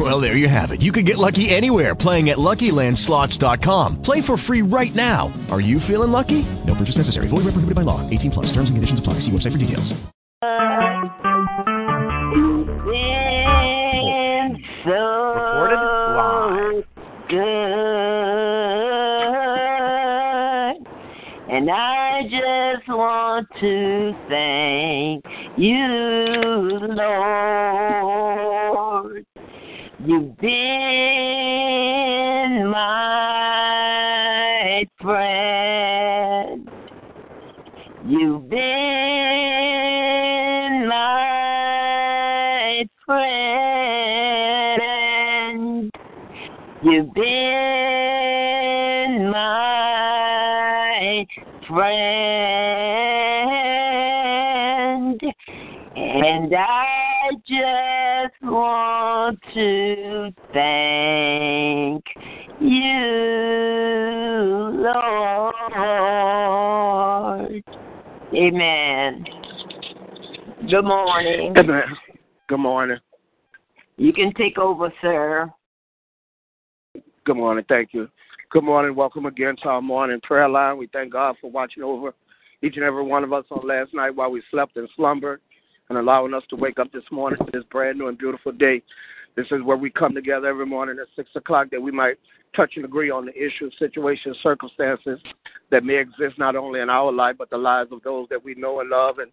Well, there you have it. You can get lucky anywhere playing at LuckyLandSlots.com. Play for free right now. Are you feeling lucky? No purchase necessary. Void where prohibited by law. 18 plus. Terms and conditions apply. See website for details. Been so Recorded live. good, and I just want to thank you, Lord. You've been my friend. You've been my friend. You've been my friend. And I just want to thank you, Lord. Amen. Good morning. Amen. Good morning. You can take over, sir. Good morning. Thank you. Good morning. Welcome again to our morning prayer line. We thank God for watching over each and every one of us on last night while we slept and slumbered and allowing us to wake up this morning to this brand new and beautiful day. This is where we come together every morning at 6 o'clock that we might touch and agree on the issues, situations, circumstances that may exist not only in our life but the lives of those that we know and love and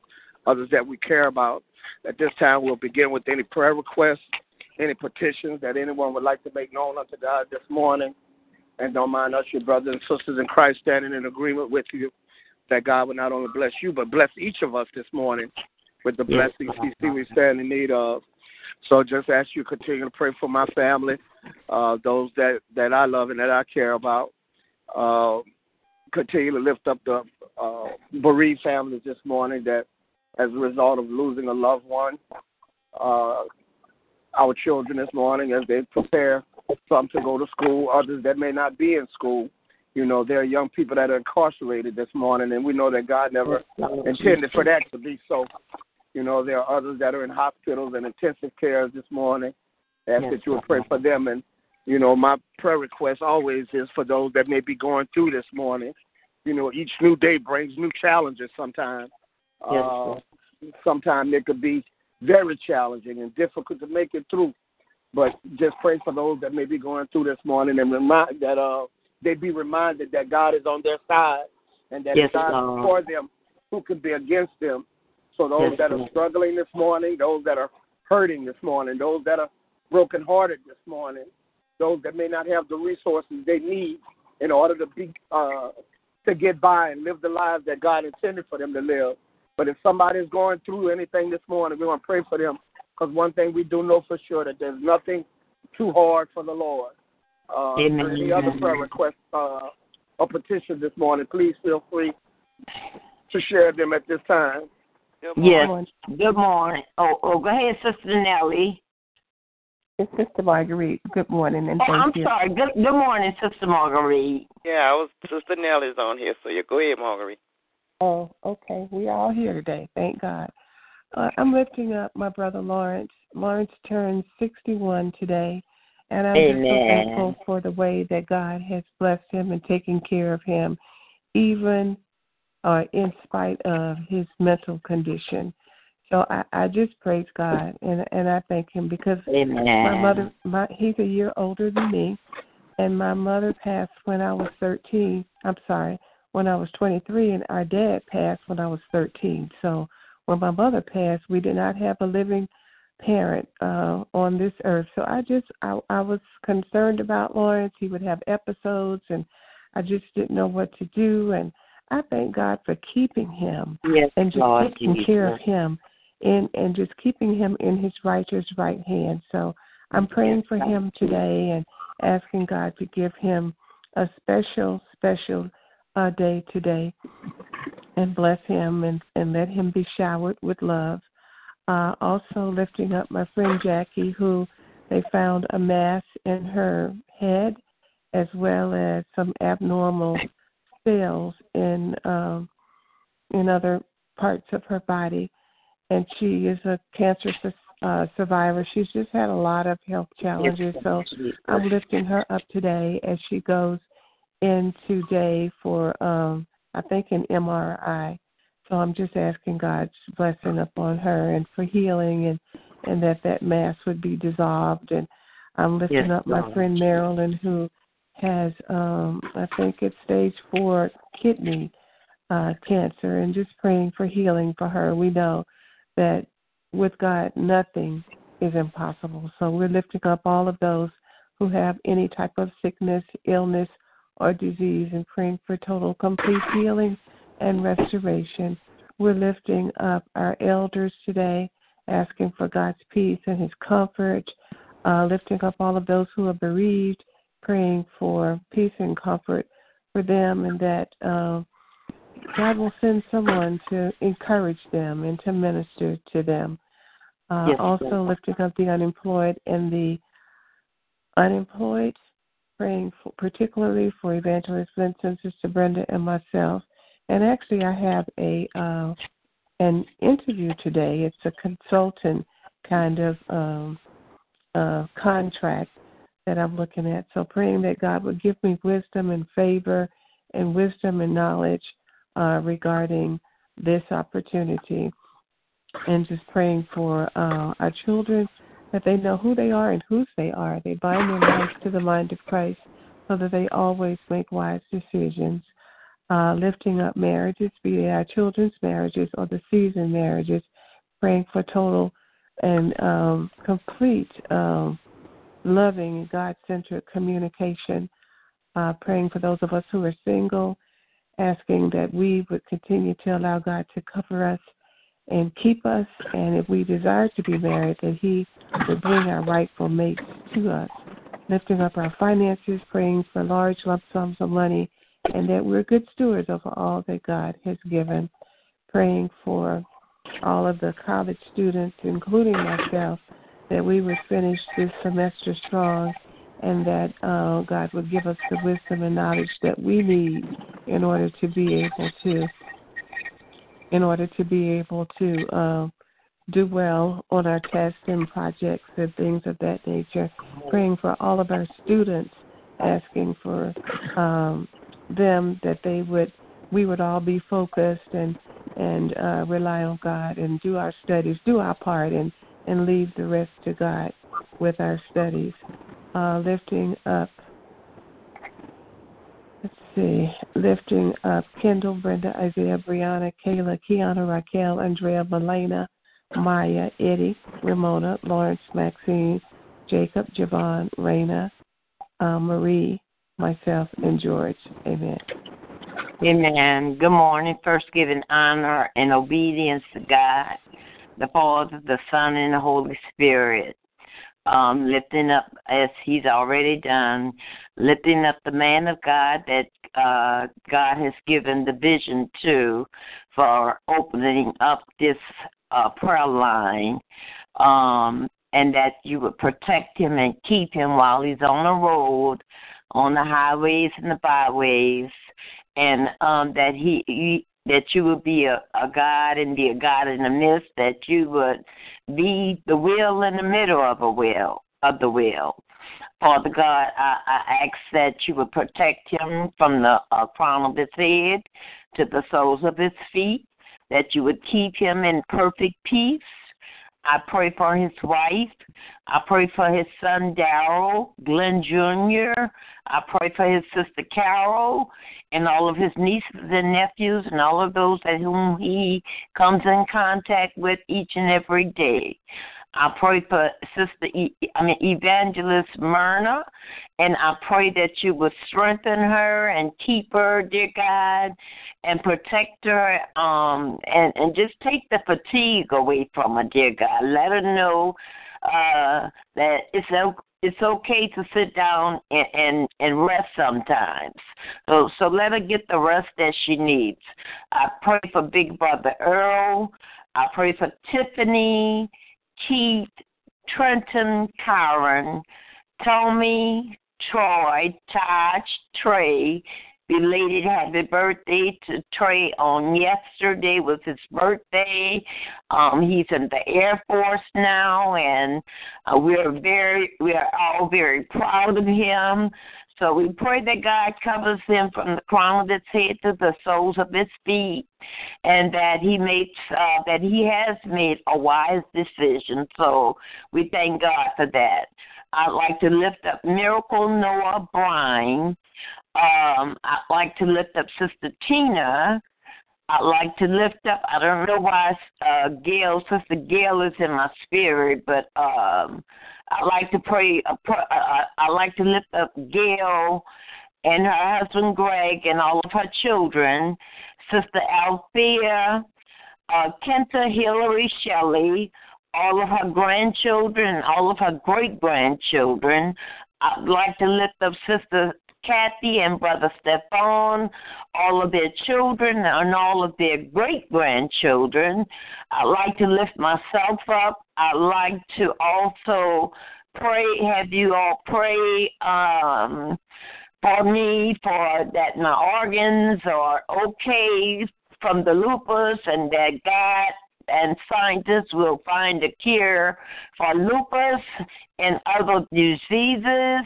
others that we care about. At this time, we'll begin with any prayer requests, any petitions that anyone would like to make known unto God this morning. And don't mind us, your brothers and sisters in Christ, standing in agreement with you that God will not only bless you, but bless each of us this morning with the Yes. blessings we see we stand in need of. So just ask you to continue to pray for my family, uh, those that, that I love and that I care about. Uh, continue to lift up the uh, bereaved families this morning that, as a result of losing a loved one, uh, our children this morning as they prepare some to go to school, others that may not be in school. You know, there are young people that are incarcerated this morning, and we know that God never intended for that to be so. You know, there are others that are in hospitals and intensive care this morning. Ask Yes, that you would pray for them. And, you know, my prayer request always is for those that may be going through this morning. You know, each new day brings new challenges sometimes. Yes, uh, sometimes it could be very challenging and difficult to make it through. But just pray for those that may be going through this morning and remind that uh they be reminded that God is on their side and that Yes, God is for them, who could be against them? So those Yes, that are struggling this morning, those that are hurting this morning, those that are brokenhearted this morning, those that may not have the resources they need in order to be uh to get by and live the lives that God intended for them to live. But if somebody is going through anything this morning, we want to pray for them because one thing we do know for sure that there's nothing too hard for the Lord. Uh, Amen. Any other prayer requests uh, or petitions this morning, please feel free to share them at this time. Yes. Good morning. Oh, oh, go ahead, Sister Nellie. It's Sister Marguerite. Good morning and Oh, thank I'm you. sorry. Good, good morning, Sister Marguerite. Yeah, I was Sister Nellie's on here, so you go ahead, Marguerite. Oh, okay. We're all here today. Thank God. Uh, I'm lifting up my brother Lawrence. Lawrence turns 61 today, and I'm just so thankful for the way that God has blessed him and taken care of him, even uh, in spite of his mental condition. So I, I just praise God and and I thank Him because Amen. my mother my he's a year older than me and my mother passed when I was 13. I'm sorry, when I was 23 and our dad passed when I was 13. So when my mother passed, we did not have a living parent uh on this earth. So I just I I was concerned about Lawrence. He would have episodes and I just didn't know what to do and I thank God for keeping him Yes, and just Lord taking care of him and and just keeping him in his righteous right hand. So I'm praying for him today and asking God to give him a special, special uh, day today and bless him and, and let him be showered with love. Uh, also lifting up my friend Jackie, who they found a mass in her head as well as some abnormal cells in um, in other parts of her body, and she is a cancer uh, survivor. She's just had a lot of health challenges, so I'm lifting her up today as she goes in today for um, I think an MRI. So I'm just asking God's blessing upon her and for healing and and that that mass would be dissolved. And I'm lifting yes, up my friend Marilyn who has um I think it's stage four kidney uh cancer and just praying for healing for her. We know that with God nothing is impossible. So we're lifting up all of those who have any type of sickness, illness, or disease and praying for total complete healing and restoration. We're lifting up our elders today, asking for God's peace and His comfort, uh, lifting up all of those who are bereaved, praying for peace and comfort for them, and that uh, God will send someone to encourage them and to minister to them. Uh, yes, also, lifting up the unemployed and the unemployed, praying for, particularly for Evangelist Vincent, Sister Brenda, and myself. And actually, I have a uh, an interview today. It's a consultant kind of um, uh, contract that I'm looking at. So praying that God would give me wisdom and favor and wisdom and knowledge uh, regarding this opportunity, and just praying for uh, our children that they know who they are and whose they are. They bind their minds to the mind of Christ so that they always make wise decisions. Uh, lifting up marriages, be they our children's marriages or the seasoned marriages, praying for total and um, complete um, loving God centered communication. Uh, praying for those of us who are single, asking that we would continue to allow God to cover us and keep us, and if we desire to be married, that He would bring our rightful mates to us. Lifting up our finances, praying for large lump sums of money, and that we're good stewards over all that God has given. Praying for all of the college students, including myself, that we would finish this semester strong and that uh, God would give us the wisdom and knowledge that we need in order to be able to in order to be able to uh, do well on our tests and projects and things of that nature. Praying for all of our students, asking for um, them that they would, we would all be focused and and uh, rely on God and do our studies, do our part, and and leave the rest to God with our studies. Uh, lifting up let's see, lifting up Kendall, Brenda, Isaiah, Brianna, Kayla, Kiana, Raquel, Andrea, Melena, Maya, Eddie, Ramona, Lawrence, Maxine, Jacob, Javon, Raina, uh, Marie, myself, and George. Amen. Amen. Good morning. First, giving honor and obedience to God, the Father, the Son, and the Holy Spirit. Um, lifting up as he's already done, lifting up the man of God that uh, God has given the vision to for opening up this uh, prayer line, um, and that you would protect him and keep him while he's on the road, on the highways and the byways, and um, that he, he that you would be a, a God and be a God in the midst, that you would be the will in the middle of a will of the will. Father God, I, I ask that you would protect him from the uh, crown of his head to the soles of his feet, that you would keep him in perfect peace. I pray for his wife. I pray for his son Daryl, Glenn Jr. I pray for his sister Carol and all of his nieces and nephews and all of those at whom he comes in contact with each and every day. I pray for Sister, e- I mean Evangelist Myrna, and I pray that you will strengthen her and keep her, dear God, and protect her, um, and and just take the fatigue away from her, dear God. Let her know uh, that it's it's okay to sit down and, and and rest sometimes. So so let her get the rest that she needs. I pray for Big Brother Earl. I pray for Tiffany, Keith, Trenton, Karen, Tommy, Troy, Taj, Trey, belated happy birthday to Trey on yesterday was his birthday. Um, he's in the Air Force now, and uh, we're very we are all very proud of him. So we pray that God covers him from the crown of his head to the soles of his feet, and that he makes uh, that he has made a wise decision. So we thank God for that. I'd like to lift up Miracle Noah Brine. Um, I'd like to lift up Sister Tina. I'd like to lift up. I don't know why uh, Gail, Sister Gail, is in my spirit, but um, I like to pray. Uh, uh, I like to lift up Gail and her husband Greg and all of her children, Sister Althea, uh, Kenta Hillary Shelley, all of her grandchildren, all of her great grandchildren. I'd like to lift up Sister Kathy and Brother Stefan, all of their children, and all of their great grandchildren. I'd like to lift myself up. I'd like to also pray, have you all pray um, for me for that my organs are okay from the lupus and that God and scientists will find a cure for lupus and other diseases.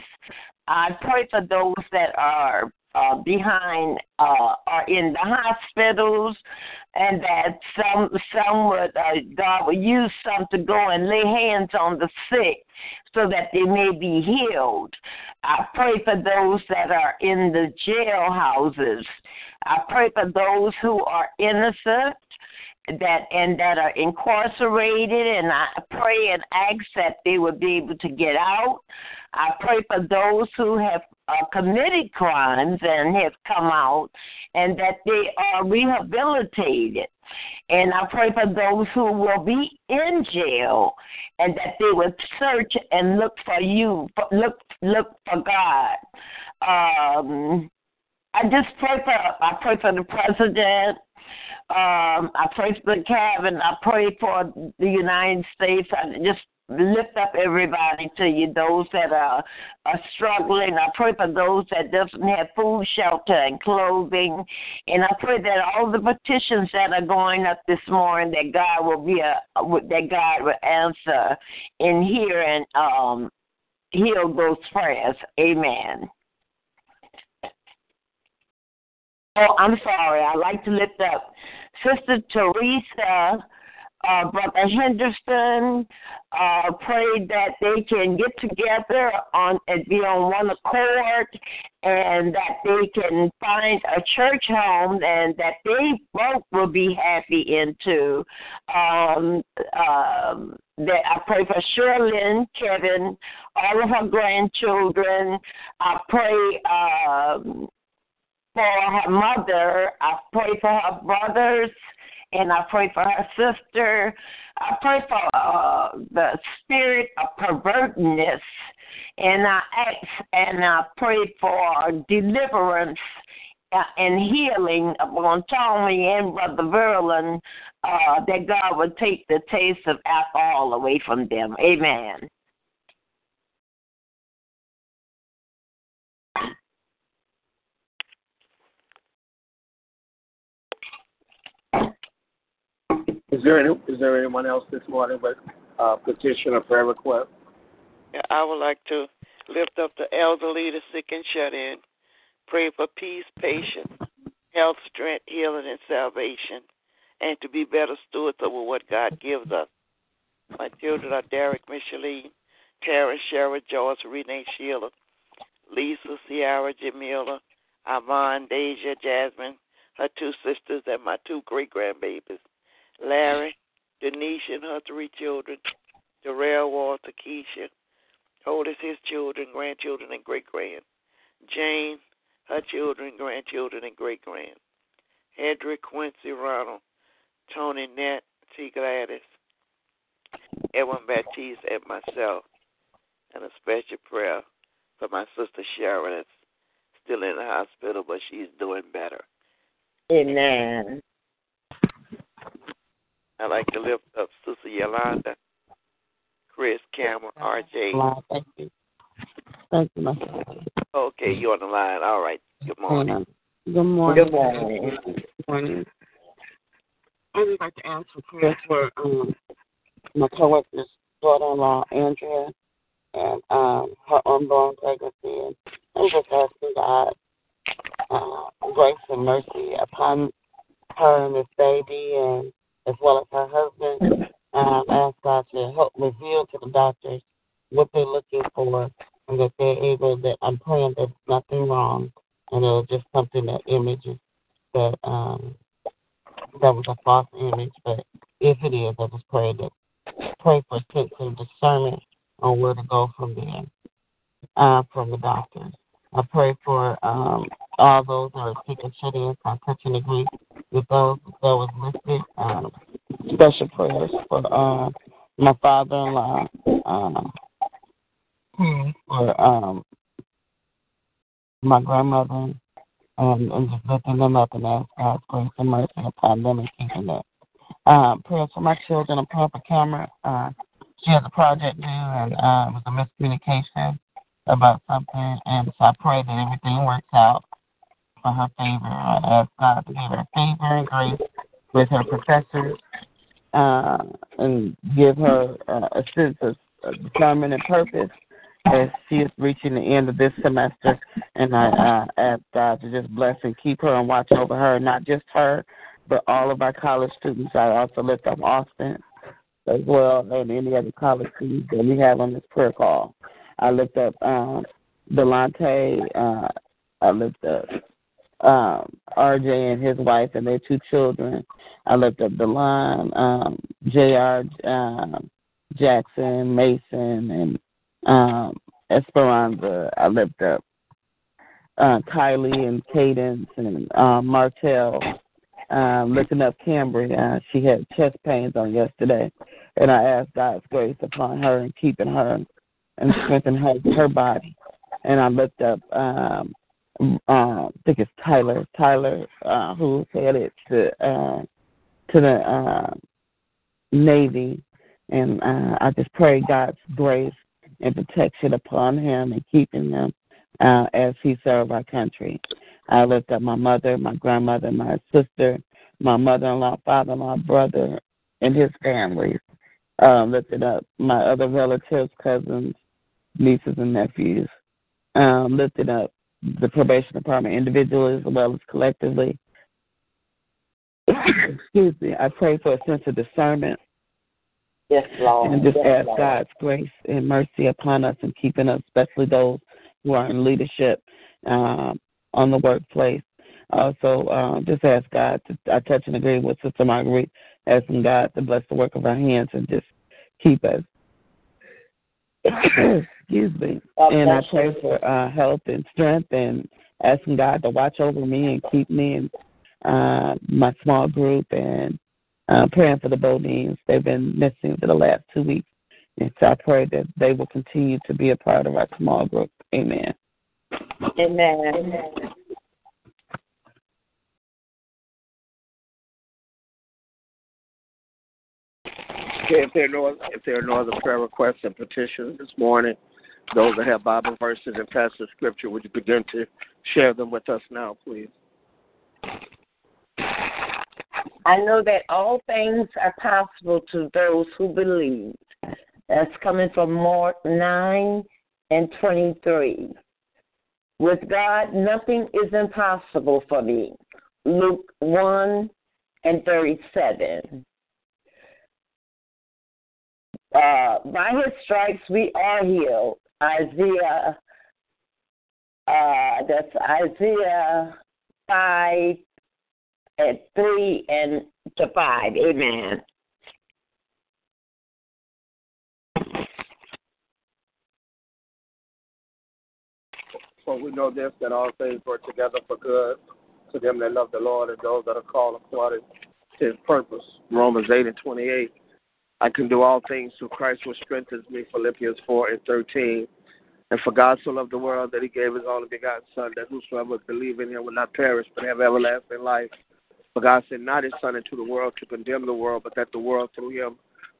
I pray for those that are uh, behind uh, are in the hospitals, and that some some would uh, God would use some to go and lay hands on the sick, so that they may be healed. I pray for those that are in the jailhouses. I pray for those who are innocent that and that are incarcerated and I pray and ask that they will be able to get out. I pray for those who have uh, committed crimes and have come out and that they are rehabilitated. And I pray for those who will be in jail and that they will search and look for you, look look for God. Um, I just pray for I pray for the president. Um, I pray for the cabin. I pray for the United States. I just lift up everybody to you. Those that are are struggling. I pray for those that doesn't have food, shelter, and clothing. And I pray that all the petitions that are going up this morning, that God will be a that God will answer hear and um heal those prayers. Amen. Oh, I'm sorry. I like to lift up Sister Teresa, uh, Brother Henderson. Uh, pray that they can get together on and be on one accord, and that they can find a church home, and that they both will be happy into. Um, um, that I pray for Sherlyn, Kevin, all of her grandchildren. I pray. Um, for her mother. I pray for her brothers, and I pray for her sister. I pray for uh, the spirit of pervertedness, and I ask and I pray for deliverance uh, and healing upon Tommy and Brother Verlin, uh, that God would take the taste of alcohol away from them. Amen. Is there any, is there anyone else this morning with uh, petition or prayer request? Yeah, I would like to lift up the elderly, the sick and shut in. Pray for peace, patience, health, strength, healing, and salvation, and to be better stewards over what God gives us. My children are Derek, Micheline, Karen, Shara, George, Renee, Sheila, Lisa, Ciara, Jamila, Armand, Deja, Jasmine, her two sisters, and my two great grandbabies. Larry, Denise and her three children, Darrell, Walter, Keisha, Otis, his children, grandchildren, and great grand. Jane, her children, grandchildren, and great grand. Hedrick, Quincy, Ronald, Tony, Nett, T. Gladys, Edwin Baptiste, and myself. And and a special prayer for my sister Sharon. That's still in the hospital, but she's doing better. Amen. I'd like to lift up Sister Yolanda, Chris, Cameron, RJ. Thank you. Thank you, my Okay, you're on the line. All right. Good morning. Good morning. Good morning. Good morning. I would like to ask for prayers for um, my coworker's daughter-in-law, Andrea, and um, her unborn pregnancy. And I'm just asking God uh, grace and mercy upon her and this baby, and as well as her husband. Um, ask God to help reveal to the doctors what they're looking for, and that they're able. That I'm praying that nothing wrong, and it'll just something that images that um, that was a false image. But if it is, I just pray that pray for sense of discernment on where to go from there, uh, from the doctors. I pray for um, all those that are sick and shut in. I touch and with those that was listed. Um, special prayers for uh, my father-in-law, um, for um, my grandmother, um, and just lifting them up and ask God's grace and mercy upon them and keeping them. Um, prayers for my children. Praying for Camera. Uh, she has a project due, and uh, it was a miscommunication about something, and so I pray that everything works out for her favor. I ask God to give her favor and grace with her professors, uh, and give her uh, a sense of discernment and purpose as she is reaching the end of this semester. And I uh, ask God to just bless and keep her and watch over her, not just her, but all of our college students. I also lift up Austin as well and any other college students that we have on this prayer call. I lift up um, Delante. Uh, I lift up um, RJ and his wife and their two children. I lift up Delon, um, J.R. Um, Jackson, Mason, and um, Esperanza. I lift up uh, Kylie and Cadence and uh, Martell. Uh, looking up Cambry. Uh, she had chest pains on yesterday, and I asked God's grace upon her and keeping her and strengthening her her body. And I looked up um, uh, I think it's Tyler, Tyler, uh, who's it to uh, to the uh, Navy, and uh, I just pray God's grace and protection upon him and keeping him uh, as he served our country. I lift up my mother, my grandmother, my sister, my mother-in-law, father-in-law, brother, and his family. Uh, lifted up my other relatives, cousins, nieces, and nephews. Um, lifted up the probation department individually as well as collectively. Excuse me. I pray for a sense of discernment. Yes, Lord. And just yes, ask Lord. God's grace and mercy upon us and keeping us, especially those who are in leadership um, on the workplace. Also, um, just ask God to, I touch and agree with Sister Marguerite, asking God to bless the work of our hands and just keep us. Excuse me. And I pray for uh, health and strength and asking God to watch over me and keep me and uh, my small group and uh, praying for the Bodines. They've been missing for the last two weeks. And so I pray that they will continue to be a part of our small group. Amen. Amen. Amen. Okay, if there are no if there are no other prayer requests and petitions this morning, those that have Bible verses and passage scripture, would you begin to share them with us now, please? I know that all things are possible to those who believe. That's coming from Mark 9 and 23. With God, nothing is impossible for me. Luke 1 and 37. Uh, by his stripes we are healed. Isaiah, uh, that's Isaiah 5 and 3 and to 5. Amen. For we know this, that all things work together for good to them that love the Lord and those that are called according to his purpose. Romans 8 and 28. I can do all things through Christ who strengthens me, Philippians 4 and 13. And for God so loved the world that he gave his only begotten Son, that whosoever believe in him will not perish, but have everlasting life. For God sent not his Son into the world to condemn the world, but that the world through him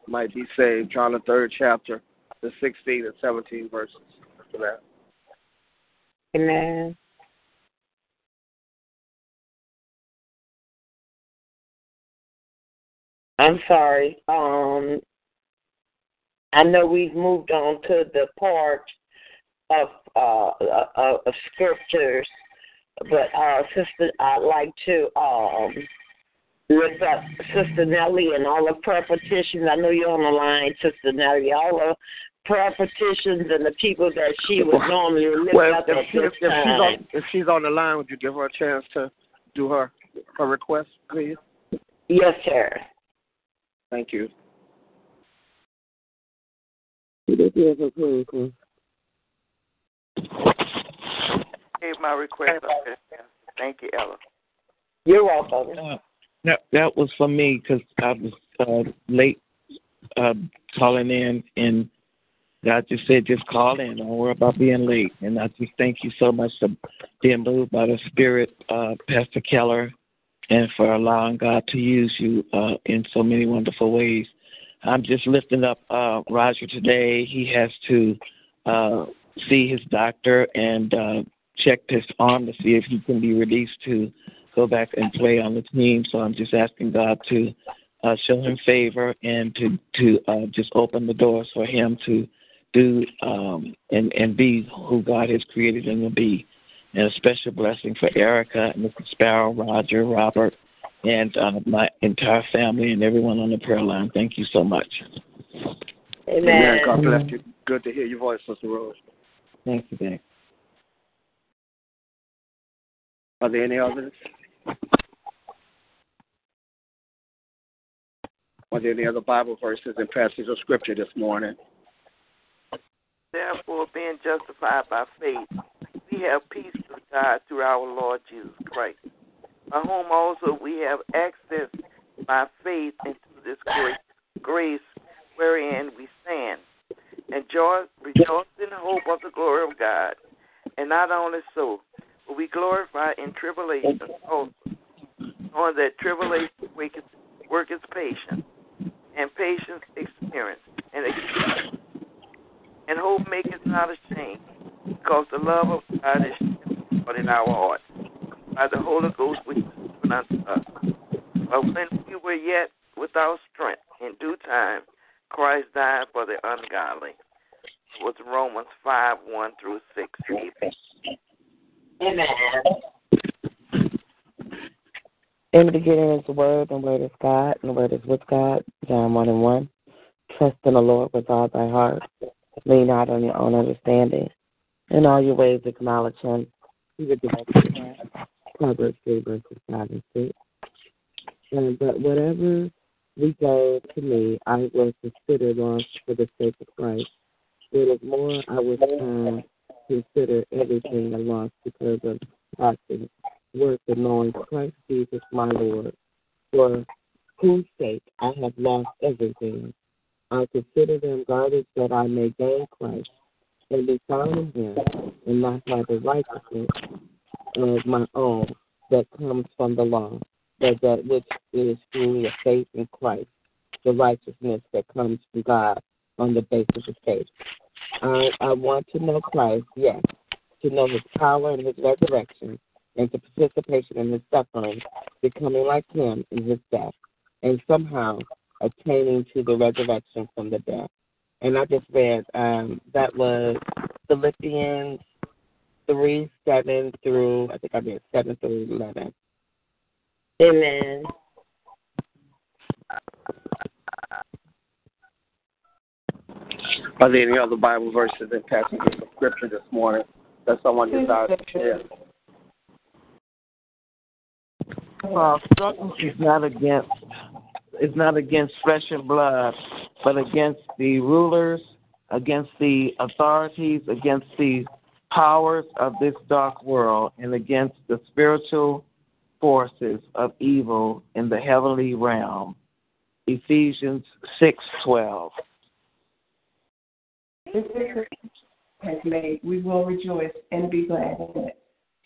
might be saved. John the third chapter, the 16 and 17 verses. Amen. Amen. I'm sorry. Um, I know we've moved on to the part of uh, uh, of scriptures, but uh, sister, I'd like to um, lift up Sister Nellie and all the prayer petitions. I know you're on the line, Sister Nellie. All the prayer petitions and the people that she would normally lift well, up if, at this if, time. she's on, if she's on the line, would you give her a chance to do her her request, please? Yes, sir. Thank you. Gave my request. Okay. Thank you, Ella. You're welcome. Uh, that that was for me because I was uh, late uh, calling in, and God just said, just call in. Don't worry about being late. And I just thank you so much for being moved by the Spirit, uh, Pastor Keller, and for allowing God to use you uh, in so many wonderful ways. I'm just lifting up uh, Roger today. He has to uh, see his doctor and uh, check his arm to see if he can be released to go back and play on the team. So I'm just asking God to uh, show him favor and to to uh, just open the doors for him to do um, and and be who God has created him to be. And a special blessing for Erica, Mr. Sparrow, Roger, Robert, and uh, my entire family and everyone on the prayer line. Thank you so much. Amen. God bless you. Good to hear your voice, Sister Rose. Thank you, babe. Are there any others? Are there any other Bible verses and passages of Scripture this morning? Therefore, being justified by faith, we have peace with God through our Lord Jesus Christ, by whom also we have access by faith into this great grace wherein we stand, and joy, rejoice in hope of the glory of God. And not only so, but we glorify in tribulation also, knowing that tribulation worketh, worketh patience, and patience experience, and experience. And hope maketh not ashamed, because the love of God is shed in our hearts by the Holy Ghost which is given unto us. Uh, but when we were yet without strength, in due time, Christ died for the ungodly. It was Romans 5 1 through 6. Amen. In the beginning is the Word, and the Word is God, and the Word is with God. John 1 and 1. Trust in the Lord with all thy heart. Lean not on your own understanding. In all your ways acknowledge him. Proverbs 3 verses 5 and 6. And, but whatever we go to me, I will consider lost for the sake of Christ. What is more, I will uh, consider everything a loss because of passing worth of knowing Christ Jesus my Lord, for whose sake I have lost everything. I consider them garbage that I may gain Christ and be found in him and not have the righteousness of my own that comes from the law, but that which is through the faith in Christ, the righteousness that comes from God on the basis of faith. I, I want to know Christ, yes, to know his power and his resurrection, and to participation in his suffering, becoming like him in his death, and somehow attaining to the resurrection from the dead. And I just read um, that was Philippians 3 7 through, I think I read 7 through 11. Amen. Are there any other Bible verses and passages of Scripture this morning that someone desires to share? Well, struggle is not against is not against flesh and blood, but against the rulers, against the authorities, against the powers of this dark world, and against the spiritual forces of evil in the heavenly realm. Ephesians six twelve. This has made, we will rejoice and be glad in it.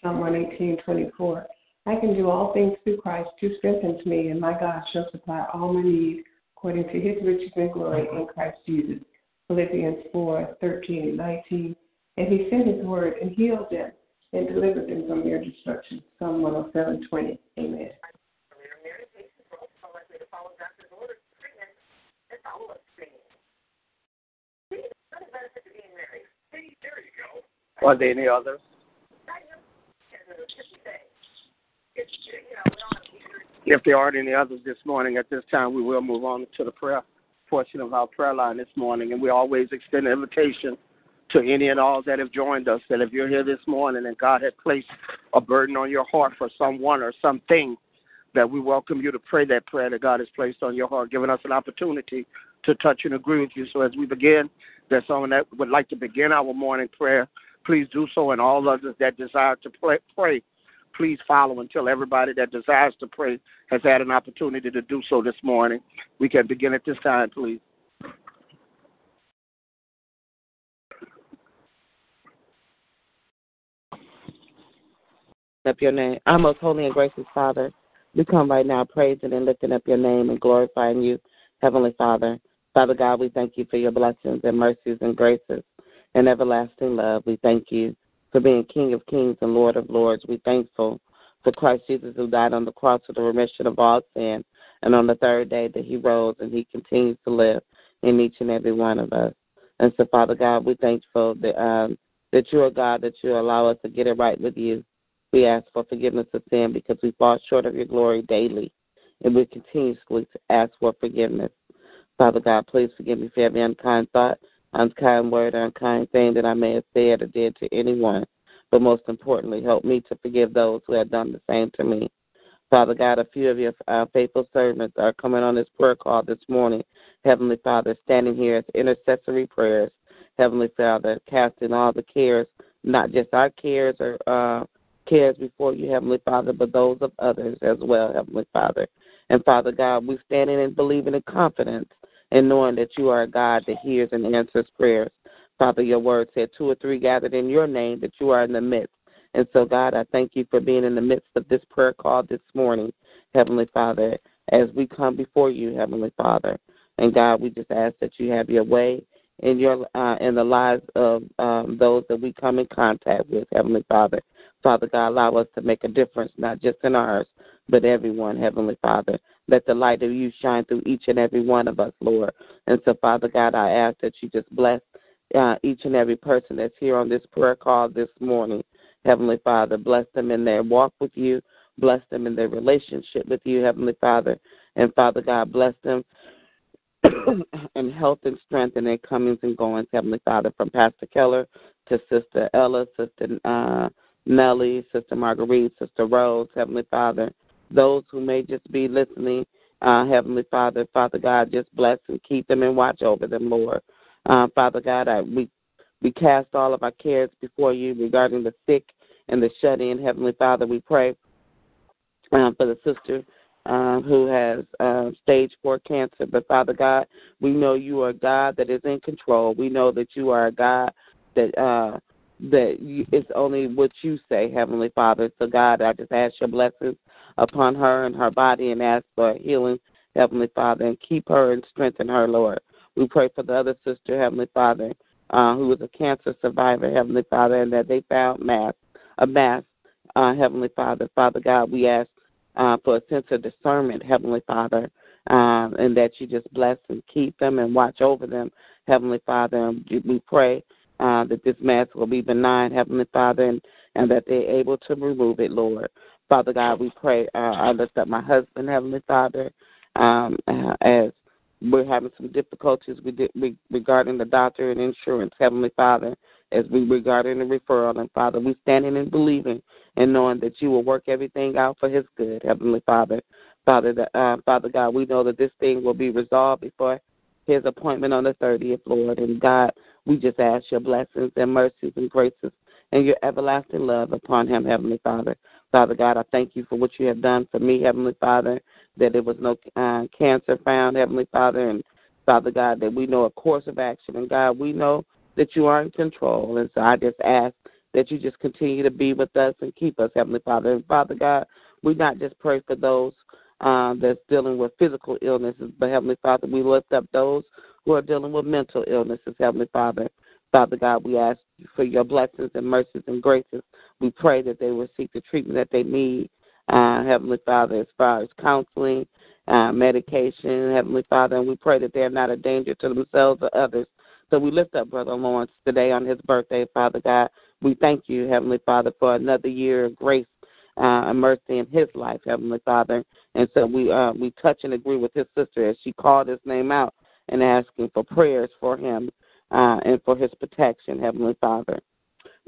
Psalm 118, 24. I can do all things through Christ who strengthens me, and my God shall supply all my needs according to his riches and glory in mm-hmm. Christ Jesus. Philippians 4, 13 and 19. And he sent his word and healed them and delivered them from their destruction. Psalm 107, 20. Amen. Are there any others? If there aren't any others this morning, at this time we will move on to the prayer portion of our prayer line this morning. And we always extend an invitation to any and all that have joined us that if you're here this morning and God has placed a burden on your heart for someone or something, that we welcome you to pray that prayer that God has placed on your heart, giving us an opportunity to touch and agree with you. So as we begin, there's someone that would like to begin our morning prayer, please do so. And all others that desire to pray, pray please follow until everybody that desires to pray has had an opportunity to do so this morning. We can begin at this time, please. Up your name. Our most holy and gracious Father, we come right now praising and lifting up your name and glorifying you, Heavenly Father. Father God, we thank you for your blessings and mercies and graces and everlasting love. We thank you for being King of kings and Lord of lords. We thankful for Christ Jesus who died on the cross for the remission of all sin, and on the third day that he rose and he continues to live in each and every one of us. And so, Father God, we thankful that um, that you are God, that you allow us to get it right with you. We ask for forgiveness of sin because we fall short of your glory daily, and we continuously ask for forgiveness. Father God, please forgive me for every unkind thought, unkind word, or unkind thing that I may have said or did to anyone. But most importantly, help me to forgive those who have done the same to me. Father God, a few of your uh, faithful servants are coming on this prayer call this morning. Heavenly Father, standing here as intercessory prayers. Heavenly Father, casting all the cares, not just our cares or uh, cares before you, Heavenly Father, but those of others as well, Heavenly Father. And Father God, we're standing and believing in confidence and knowing that you are a God that hears and answers prayers. Father, your word said two or three gathered in your name, that you are in the midst. And so, God, I thank you for being in the midst of this prayer call this morning, Heavenly Father, as we come before you, Heavenly Father. And God, we just ask that you have your way in your uh, in the lives of um, those that we come in contact with, Heavenly Father. Father God, allow us to make a difference, not just in ours, but everyone, Heavenly Father. Let the light of you shine through each and every one of us, Lord. And so, Father God, I ask that you just bless uh, each and every person that's here on this prayer call this morning. Heavenly Father, bless them in their walk with you. Bless them in their relationship with you, Heavenly Father. And Father God, bless them in health and strength in their comings and goings, Heavenly Father, from Pastor Keller to Sister Ella, Sister uh, Nellie, Sister Marguerite, Sister Rose, Heavenly Father. Those who may just be listening, uh, Heavenly Father, Father God, just bless and keep them and watch over them, Lord. Uh, Father God, I, we we cast all of our cares before you regarding the sick and the shut in. Heavenly Father, we pray um, for the sister uh, who has uh, stage four cancer. But Father God, we know you are God that is in control. We know that you are a God that uh, that you, it's only what you say, Heavenly Father. So God, I just ask your blessings upon her and her body and ask for healing, Heavenly Father, and keep her and strengthen her, Lord. We pray for the other sister, Heavenly Father, uh, who was a cancer survivor, Heavenly Father, and that they found mass, a mass, uh, Heavenly Father. Father God, we ask uh, for a sense of discernment, Heavenly Father, um, and that you just bless and keep them and watch over them, Heavenly Father. And we pray uh, that this mass will be benign, Heavenly Father, and, and that they're able to remove it, Lord. Father God, we pray. Uh, I lift up my husband, Heavenly Father, um, uh, as we're having some difficulties with di regarding the doctor and insurance, Heavenly Father, as we regarding the referral. And Father, we standing and believing and knowing that you will work everything out for His good, Heavenly Father. Father, that, uh, Father God, we know that this thing will be resolved before His appointment on the 30th, Lord. And God, we just ask your blessings and mercies and graces and your everlasting love upon Him, Heavenly Father. Father God, I thank you for what you have done for me, Heavenly Father, that there was no uh, cancer found, Heavenly Father, and Father God, that we know a course of action. And God, we know that you are in control. And so I just ask that you just continue to be with us and keep us, Heavenly Father. And Father God, we not just pray for those uh, that's dealing with physical illnesses, but Heavenly Father, we lift up those who are dealing with mental illnesses, Heavenly Father. Father God, we ask for your blessings and mercies and graces. We pray that they will seek the treatment that they need, uh, Heavenly Father, as far as counseling, uh, medication, Heavenly Father, and we pray that they're not a danger to themselves or others. So we lift up Brother Lawrence today on his birthday, Father God. We thank you, Heavenly Father, for another year of grace uh, and mercy in his life, Heavenly Father. And so we uh, we touch and agree with his sister as she called his name out and asking for prayers for him uh, and for his protection, Heavenly Father.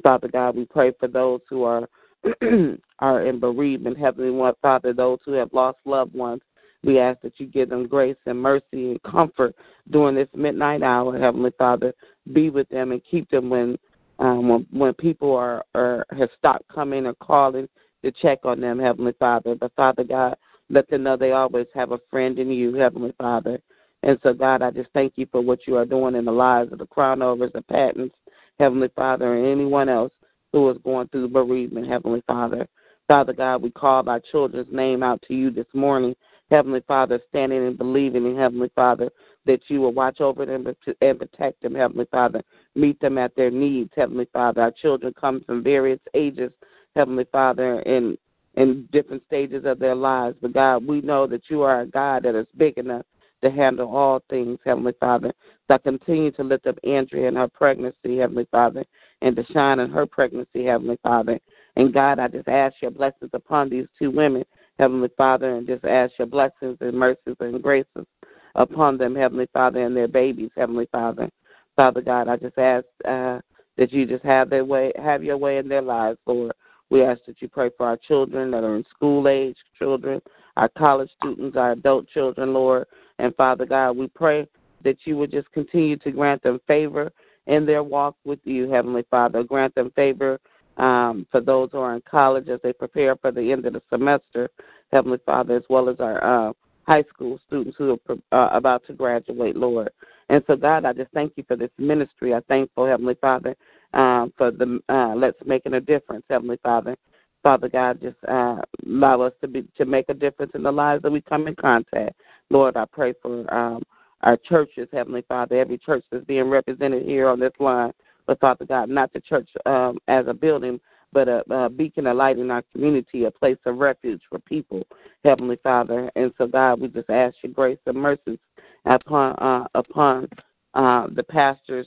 Father God, we pray for those who are are in bereavement, Heavenly Father, those who have lost loved ones. We ask that you give them grace and mercy and comfort during this midnight hour, Heavenly Father. Be with them and keep them when um, when, when people are, are have stopped coming or calling to check on them, Heavenly Father. But Father God, let them know they always have a friend in you, Heavenly Father. And so, God, I just thank you for what you are doing in the lives of the crown overs, the patents, Heavenly Father, and anyone else who is going through bereavement, Heavenly Father. Father God, we call our children's name out to you this morning, Heavenly Father, standing and believing in Heavenly Father that you will watch over them and protect them, Heavenly Father. Meet them at their needs, Heavenly Father. Our children come from various ages, Heavenly Father, in in different stages of their lives. But God, we know that you are a God that is big enough to handle all things, Heavenly Father. So I continue to lift up Andrea and her pregnancy, Heavenly Father, and Deshawn and her pregnancy, Heavenly Father. And God, I just ask your blessings upon these two women, Heavenly Father, and just ask your blessings and mercies and graces upon them, Heavenly Father, and their babies, Heavenly Father. Father God, I just ask uh, that you just have their way, have your way in their lives, Lord. We ask that you pray for our children that are in school age children, our college students, our adult children, Lord. And Father God, we pray that you would just continue to grant them favor in their walk with you, Heavenly Father. Grant them favor um, for those who are in college as they prepare for the end of the semester, Heavenly Father, as well as our uh, high school students who are uh, about to graduate, Lord. And so, God, I just thank you for this ministry. I thank you, Heavenly Father, um, for the uh, Let's Making a Difference, Heavenly Father. Father God, just uh, allow us to be to make a difference in the lives that we come in contact. Lord, I pray for um, our churches, Heavenly Father, every church that's being represented here on this line. But Father God, not the church um, as a building, but a, a beacon of light in our community, a place of refuge for people, Heavenly Father. And so, God, we just ask your grace and mercies upon uh, upon uh, the pastors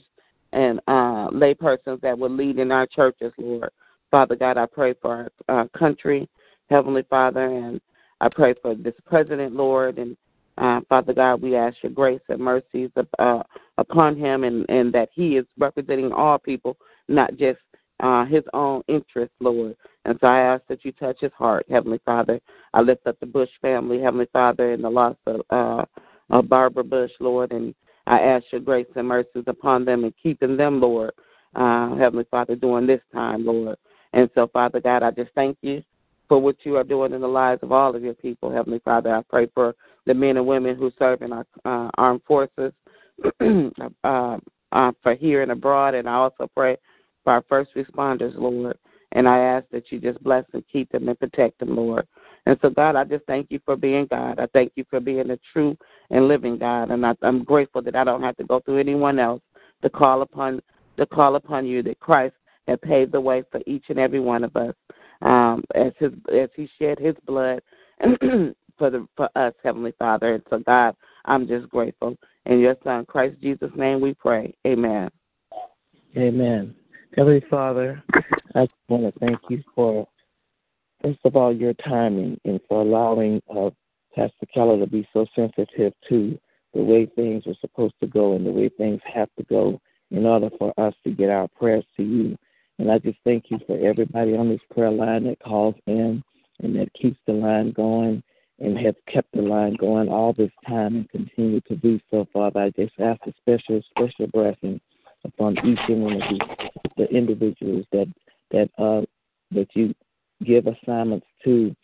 and uh, laypersons that will lead in our churches, Lord. Father God, I pray for our uh, country, Heavenly Father, and I pray for this president, Lord, and uh, Father God, we ask your grace and mercies uh, upon him, and, and that he is representing all people, not just uh, his own interests, Lord. And so I ask that you touch his heart, Heavenly Father. I lift up the Bush family, Heavenly Father, and the loss of, uh, of Barbara Bush, Lord, and I ask your grace and mercies upon them and keeping them, Lord, uh, Heavenly Father, during this time, Lord. And so, Father God, I just thank you for what you are doing in the lives of all of your people, Heavenly Father. I pray for the men and women who serve in our uh, armed forces uh, uh, for here and abroad, and I also pray for our first responders, Lord. And I ask that you just bless and keep them and protect them, Lord. And so, God, I just thank you for being God. I thank you for being a true and living God. And I, I'm grateful that I don't have to go through anyone else to call upon to call upon you. That Christ had paved the way for each and every one of us um, as his as he shed his blood for the for us, Heavenly Father. And so, God, I'm just grateful. In your Son, Christ Jesus' name, we pray. Amen. Amen. Heavenly Father, I just want to thank you for, first of all, your timing and for allowing uh, Pastor Keller to be so sensitive to the way things are supposed to go and the way things have to go in order for us to get our prayers to you. And I just thank you for everybody on this prayer line that calls in and that keeps the line going and have kept the line going all this time and continue to do so, Father. I just ask a special, special blessing upon each and one of these, the individuals that that uh that you give assignments to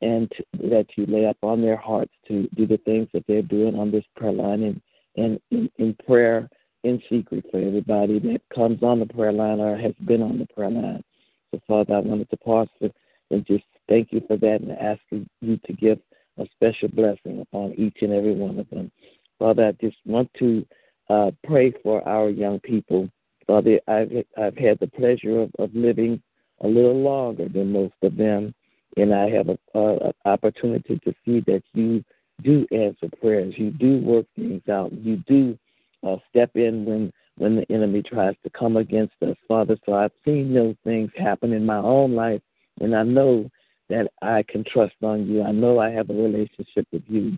and to, that you lay up on their hearts to do the things that they're doing on this prayer line and, and in, in prayer in secret for everybody that comes on the prayer line or has been on the prayer line. So, Father, I wanted to pause for, and just thank you for that and ask you to give a special blessing upon each and every one of them. Father, I just want to uh, pray for our young people. Father, I've, I've had the pleasure of, of living a little longer than most of them, and I have an opportunity to see that you do answer prayers. You do work things out. You do uh, step in when when the enemy tries to come against us, Father. So I've seen those things happen in my own life, and I know that I can trust on you. I know I have a relationship with you.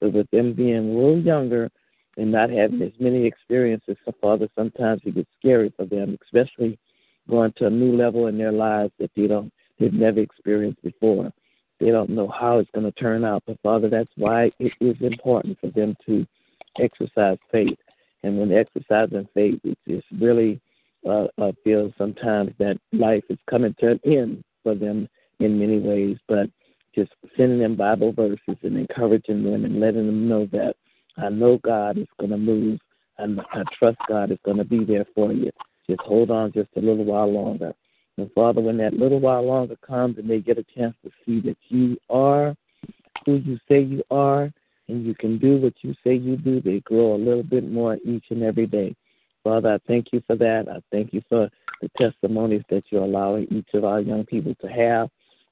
But with them being a little younger and not having as many experiences, so Father, sometimes it gets scary for them, especially going to a new level in their lives that they don't they've never experienced before. They don't know how it's going to turn out. But Father, that's why it is important for them to exercise faith and when exercising faith, it just really uh, uh, feels sometimes that life is coming to an end for them in many ways. But just sending them Bible verses and encouraging them and letting them know that I know God is going to move and I trust God is going to be there for you. Just hold on just a little while longer. And Father, when that little while longer comes and they get a chance to see that you are who you say you are, and you can do what you say you do, they grow a little bit more each and every day. Father, I thank you for that. I thank you for the testimonies that you're allowing each of our young people to have,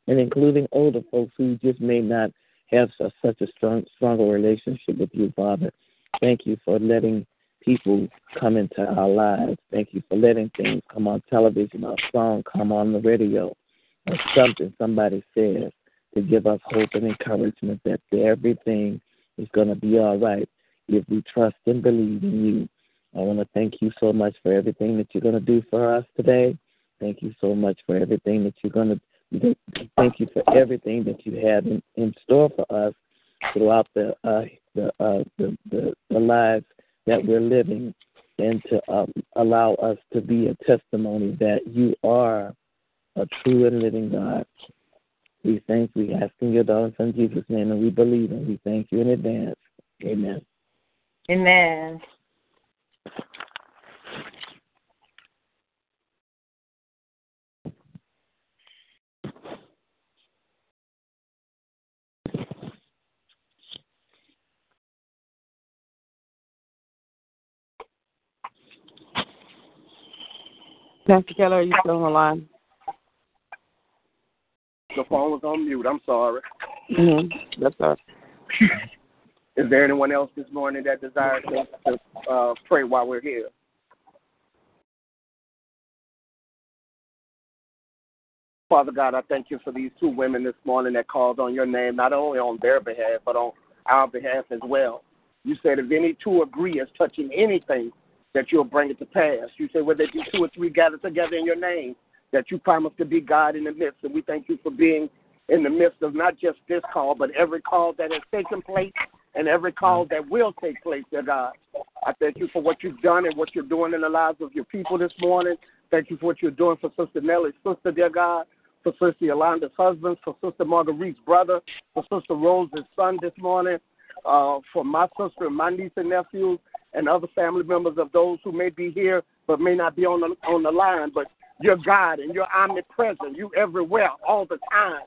and including older folks who just may not have such a strong, stronger relationship with you, Father. Thank you for letting people come into our lives. Thank you for letting things come on television, or song come on the radio, or something somebody says to give us hope and encouragement that everything it's going to be all right if we trust and believe in you. I want to thank you so much for everything that you're going to do for us today. Thank you so much for everything that you're going to. Thank you for everything that you have in, in store for us throughout the uh, the, uh, the, the the lives that we're living, and to um, allow us to be a testimony that you are a true and living God. We thank, we ask in your darling son Jesus' name, and we believe, and we thank you in advance. Amen. Amen. Pastor Keller, are you still on the line? The phone was on mute. I'm sorry. Mm-hmm. That's all. Is there anyone else this morning that desires to, to uh, pray while we're here? Father God, I thank you for these two women this morning that called on your name, not only on their behalf, but on our behalf as well. You said if any two agree as touching anything, that you'll bring it to pass. You said whether be two or three gather together in your name, that you promise to be God in the midst. And we thank you for being in the midst of not just this call, but every call that has taken place and every call that will take place, dear God. I thank you for what you've done and what you're doing in the lives of your people this morning. Thank you for what you're doing for Sister Nellie's sister, dear God, for Sister Yolanda's husband, for Sister Marguerite's brother, for Sister Rose's son this morning, uh, for my sister and my niece and nephews, and other family members of those who may be here but may not be on the on the line. But you're God and you're omnipresent. You everywhere all the time.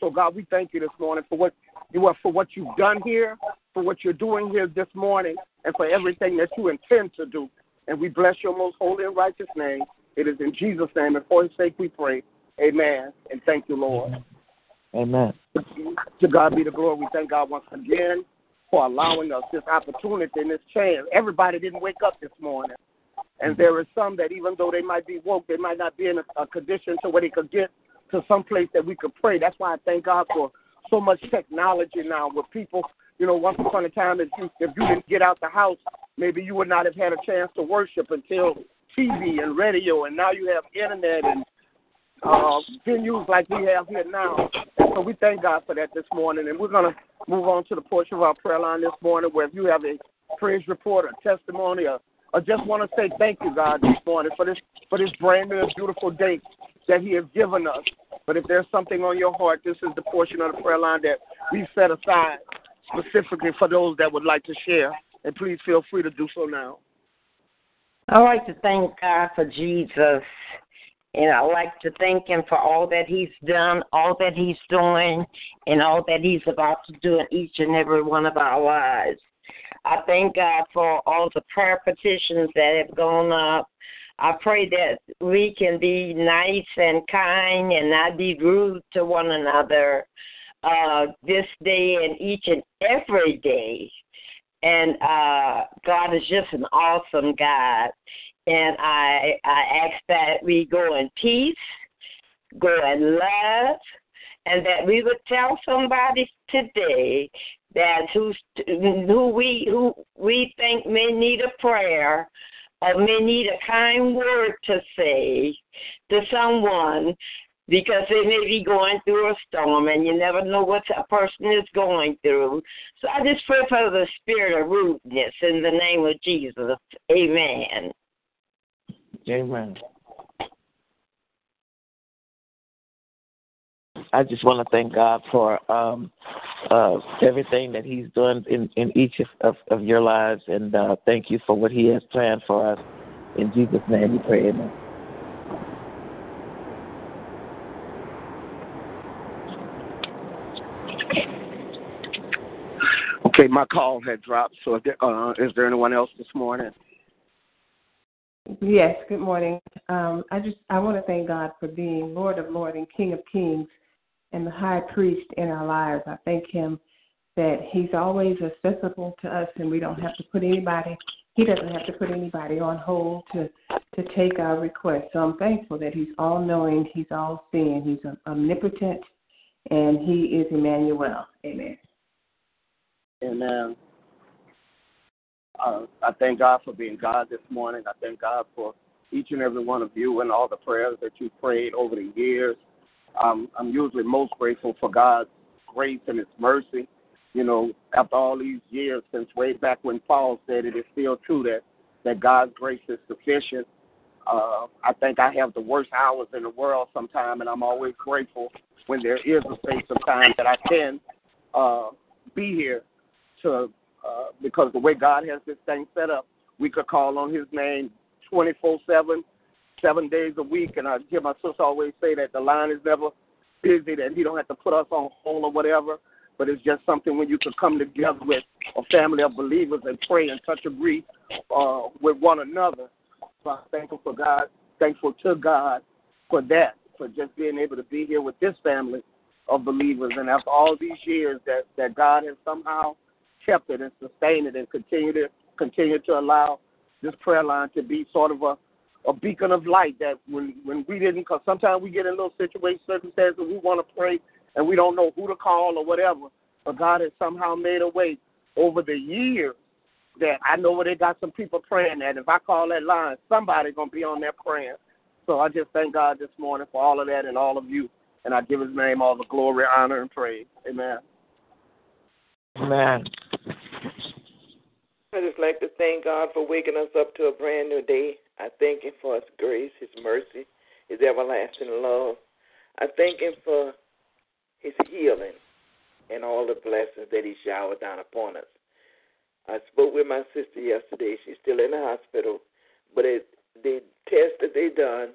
So God, we thank you this morning for what you are for what you've done here, for what you're doing here this morning, and for everything that you intend to do. And we bless your most holy and righteous name. It is in Jesus' name and for his sake we pray. Amen. And thank you, Lord. Amen. To God be the glory. We thank God once again for allowing us this opportunity and this chance. Everybody didn't wake up this morning. And there are some that even though they might be woke, they might not be in a, a condition to where they could get to some place that we could pray. That's why I thank God for so much technology now with people. You know, once upon a time, if you if you didn't get out the house, maybe you would not have had a chance to worship until TV and radio, and now you have internet and uh, venues like we have here now. And so we thank God for that this morning, and we're gonna move on to the portion of our prayer line this morning where if you have a praise report, a testimony, or I just want to say thank you, God, this morning for this for this brand new beautiful day that He has given us. But if there's something on your heart, this is the portion of the prayer line that we set aside specifically for those that would like to share. And please feel free to do so now. I like to thank God for Jesus. And I like to thank him for all that he's done, all that he's doing, and all that he's about to do in each and every one of our lives. I thank God for all the prayer petitions that have gone up. I pray that we can be nice and kind and not be rude to one another uh, this day and each and every day. And uh, God is just an awesome God. And I I ask that we go in peace, go in love, and that we would tell somebody today that who's who we who we think may need a prayer or may need a kind word to say to someone because they may be going through a storm and you never know what a person is going through. So I just pray for the spirit of rudeness in the name of Jesus. Amen. Amen. I just want to thank God for um, uh, everything that He's doing in, in each of, of, of your lives, and uh, thank you for what He has planned for us. In Jesus' name we pray, amen. Okay, my call had dropped. So, if there, uh, is there anyone else this morning? Yes, good morning. Um, I just I want to thank God for being Lord of Lords and King of Kings and the High Priest in our lives. I thank Him that He's always accessible to us, and we don't have to put anybody. He doesn't have to put anybody on hold to to take our request. So I'm thankful that He's all knowing, He's all seeing, He's omnipotent, and He is Emmanuel. Amen. Amen. Uh, I thank God for being God this morning. I thank God for each and every one of you and all the prayers that you prayed over the years. Um, I'm usually most grateful for God's grace and His mercy. You know, after all these years, since way back when Paul said it, it is still true that that God's grace is sufficient. Uh, I think I have the worst hours in the world sometime, and I'm always grateful when there is a space of time that I can uh, be here to uh, because the way God has this thing set up, we could call on His name 24 7, seven days a week. And I hear my sister always say that the line is never busy, that He don't have to put us on hold or whatever. But it's just something when you could come together with a family of believers and pray and touch agree uh, with one another. So I'm thankful for God, thankful to God for that, for just being able to be here with this family of believers. And after all these years, that that God has somehow kept it and sustained it and continue to continue to allow this prayer line to be sort of a a beacon of light that when when we didn't because sometimes we get in little situations circumstances we want to pray and we don't know who to call or whatever. But God has somehow made a way over the years that I know where they got some people praying that if I call that line somebody's gonna be on there praying. So I just thank God this morning for all of that and all of you. And I give his name all the glory honor and praise. Amen. Amen. I just like to thank God for waking us up to a brand new day. I thank Him for His grace, His mercy, His everlasting love. I thank Him for His healing and all the blessings that He showered down upon us. I spoke with my sister yesterday. She's still in the hospital, but it, the test that they done,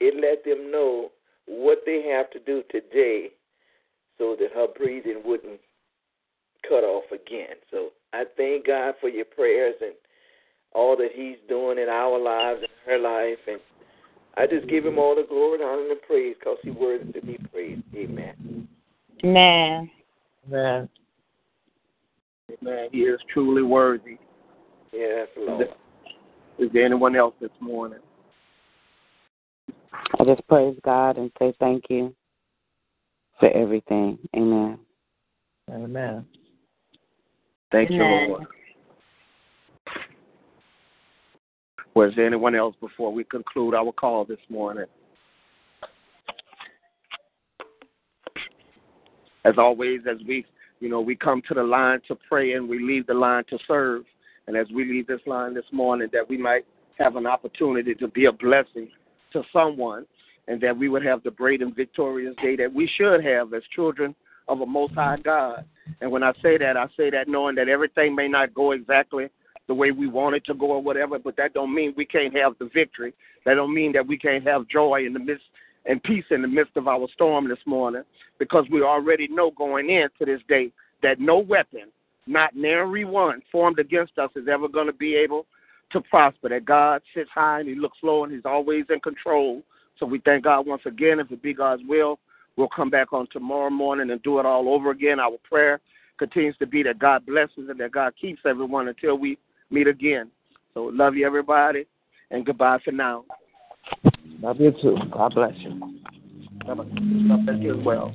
it let them know what they have to do today so that her breathing wouldn't cut off again. So I thank God for your prayers and all that He's doing in our lives and her life. And I just give Him all the glory, and honor, and praise because He's worthy to be praised. Amen. Amen. Amen. Amen. He is truly worthy. Yes, Lord. Is there anyone else this morning? I just praise God and say thank you for everything. Amen. Amen. Thank you, Amen. Lord. Was there anyone else before we conclude our call this morning? As always, as we, you know, we come to the line to pray and we leave the line to serve. And as we leave this line this morning, that we might have an opportunity to be a blessing to someone. and that we would have the great and victorious day that we should have as children of a Most High God. And when I say that, I say that knowing that everything may not go exactly the way we want it to go or whatever, but that don't mean we can't have the victory. That don't mean that we can't have joy in the midst and peace in the midst of our storm this morning, because we already know going into this day that no weapon, not nary one, formed against us is ever going to be able to prosper. That God sits high and He looks low and He's always in control. So we thank God once again. If it be God's will, we'll come back on tomorrow morning and do it all over again. Our prayer continues to be that God blesses and that God keeps everyone until we meet again. So love you, everybody, and goodbye for now. Love you too. God bless you. God bless you as well.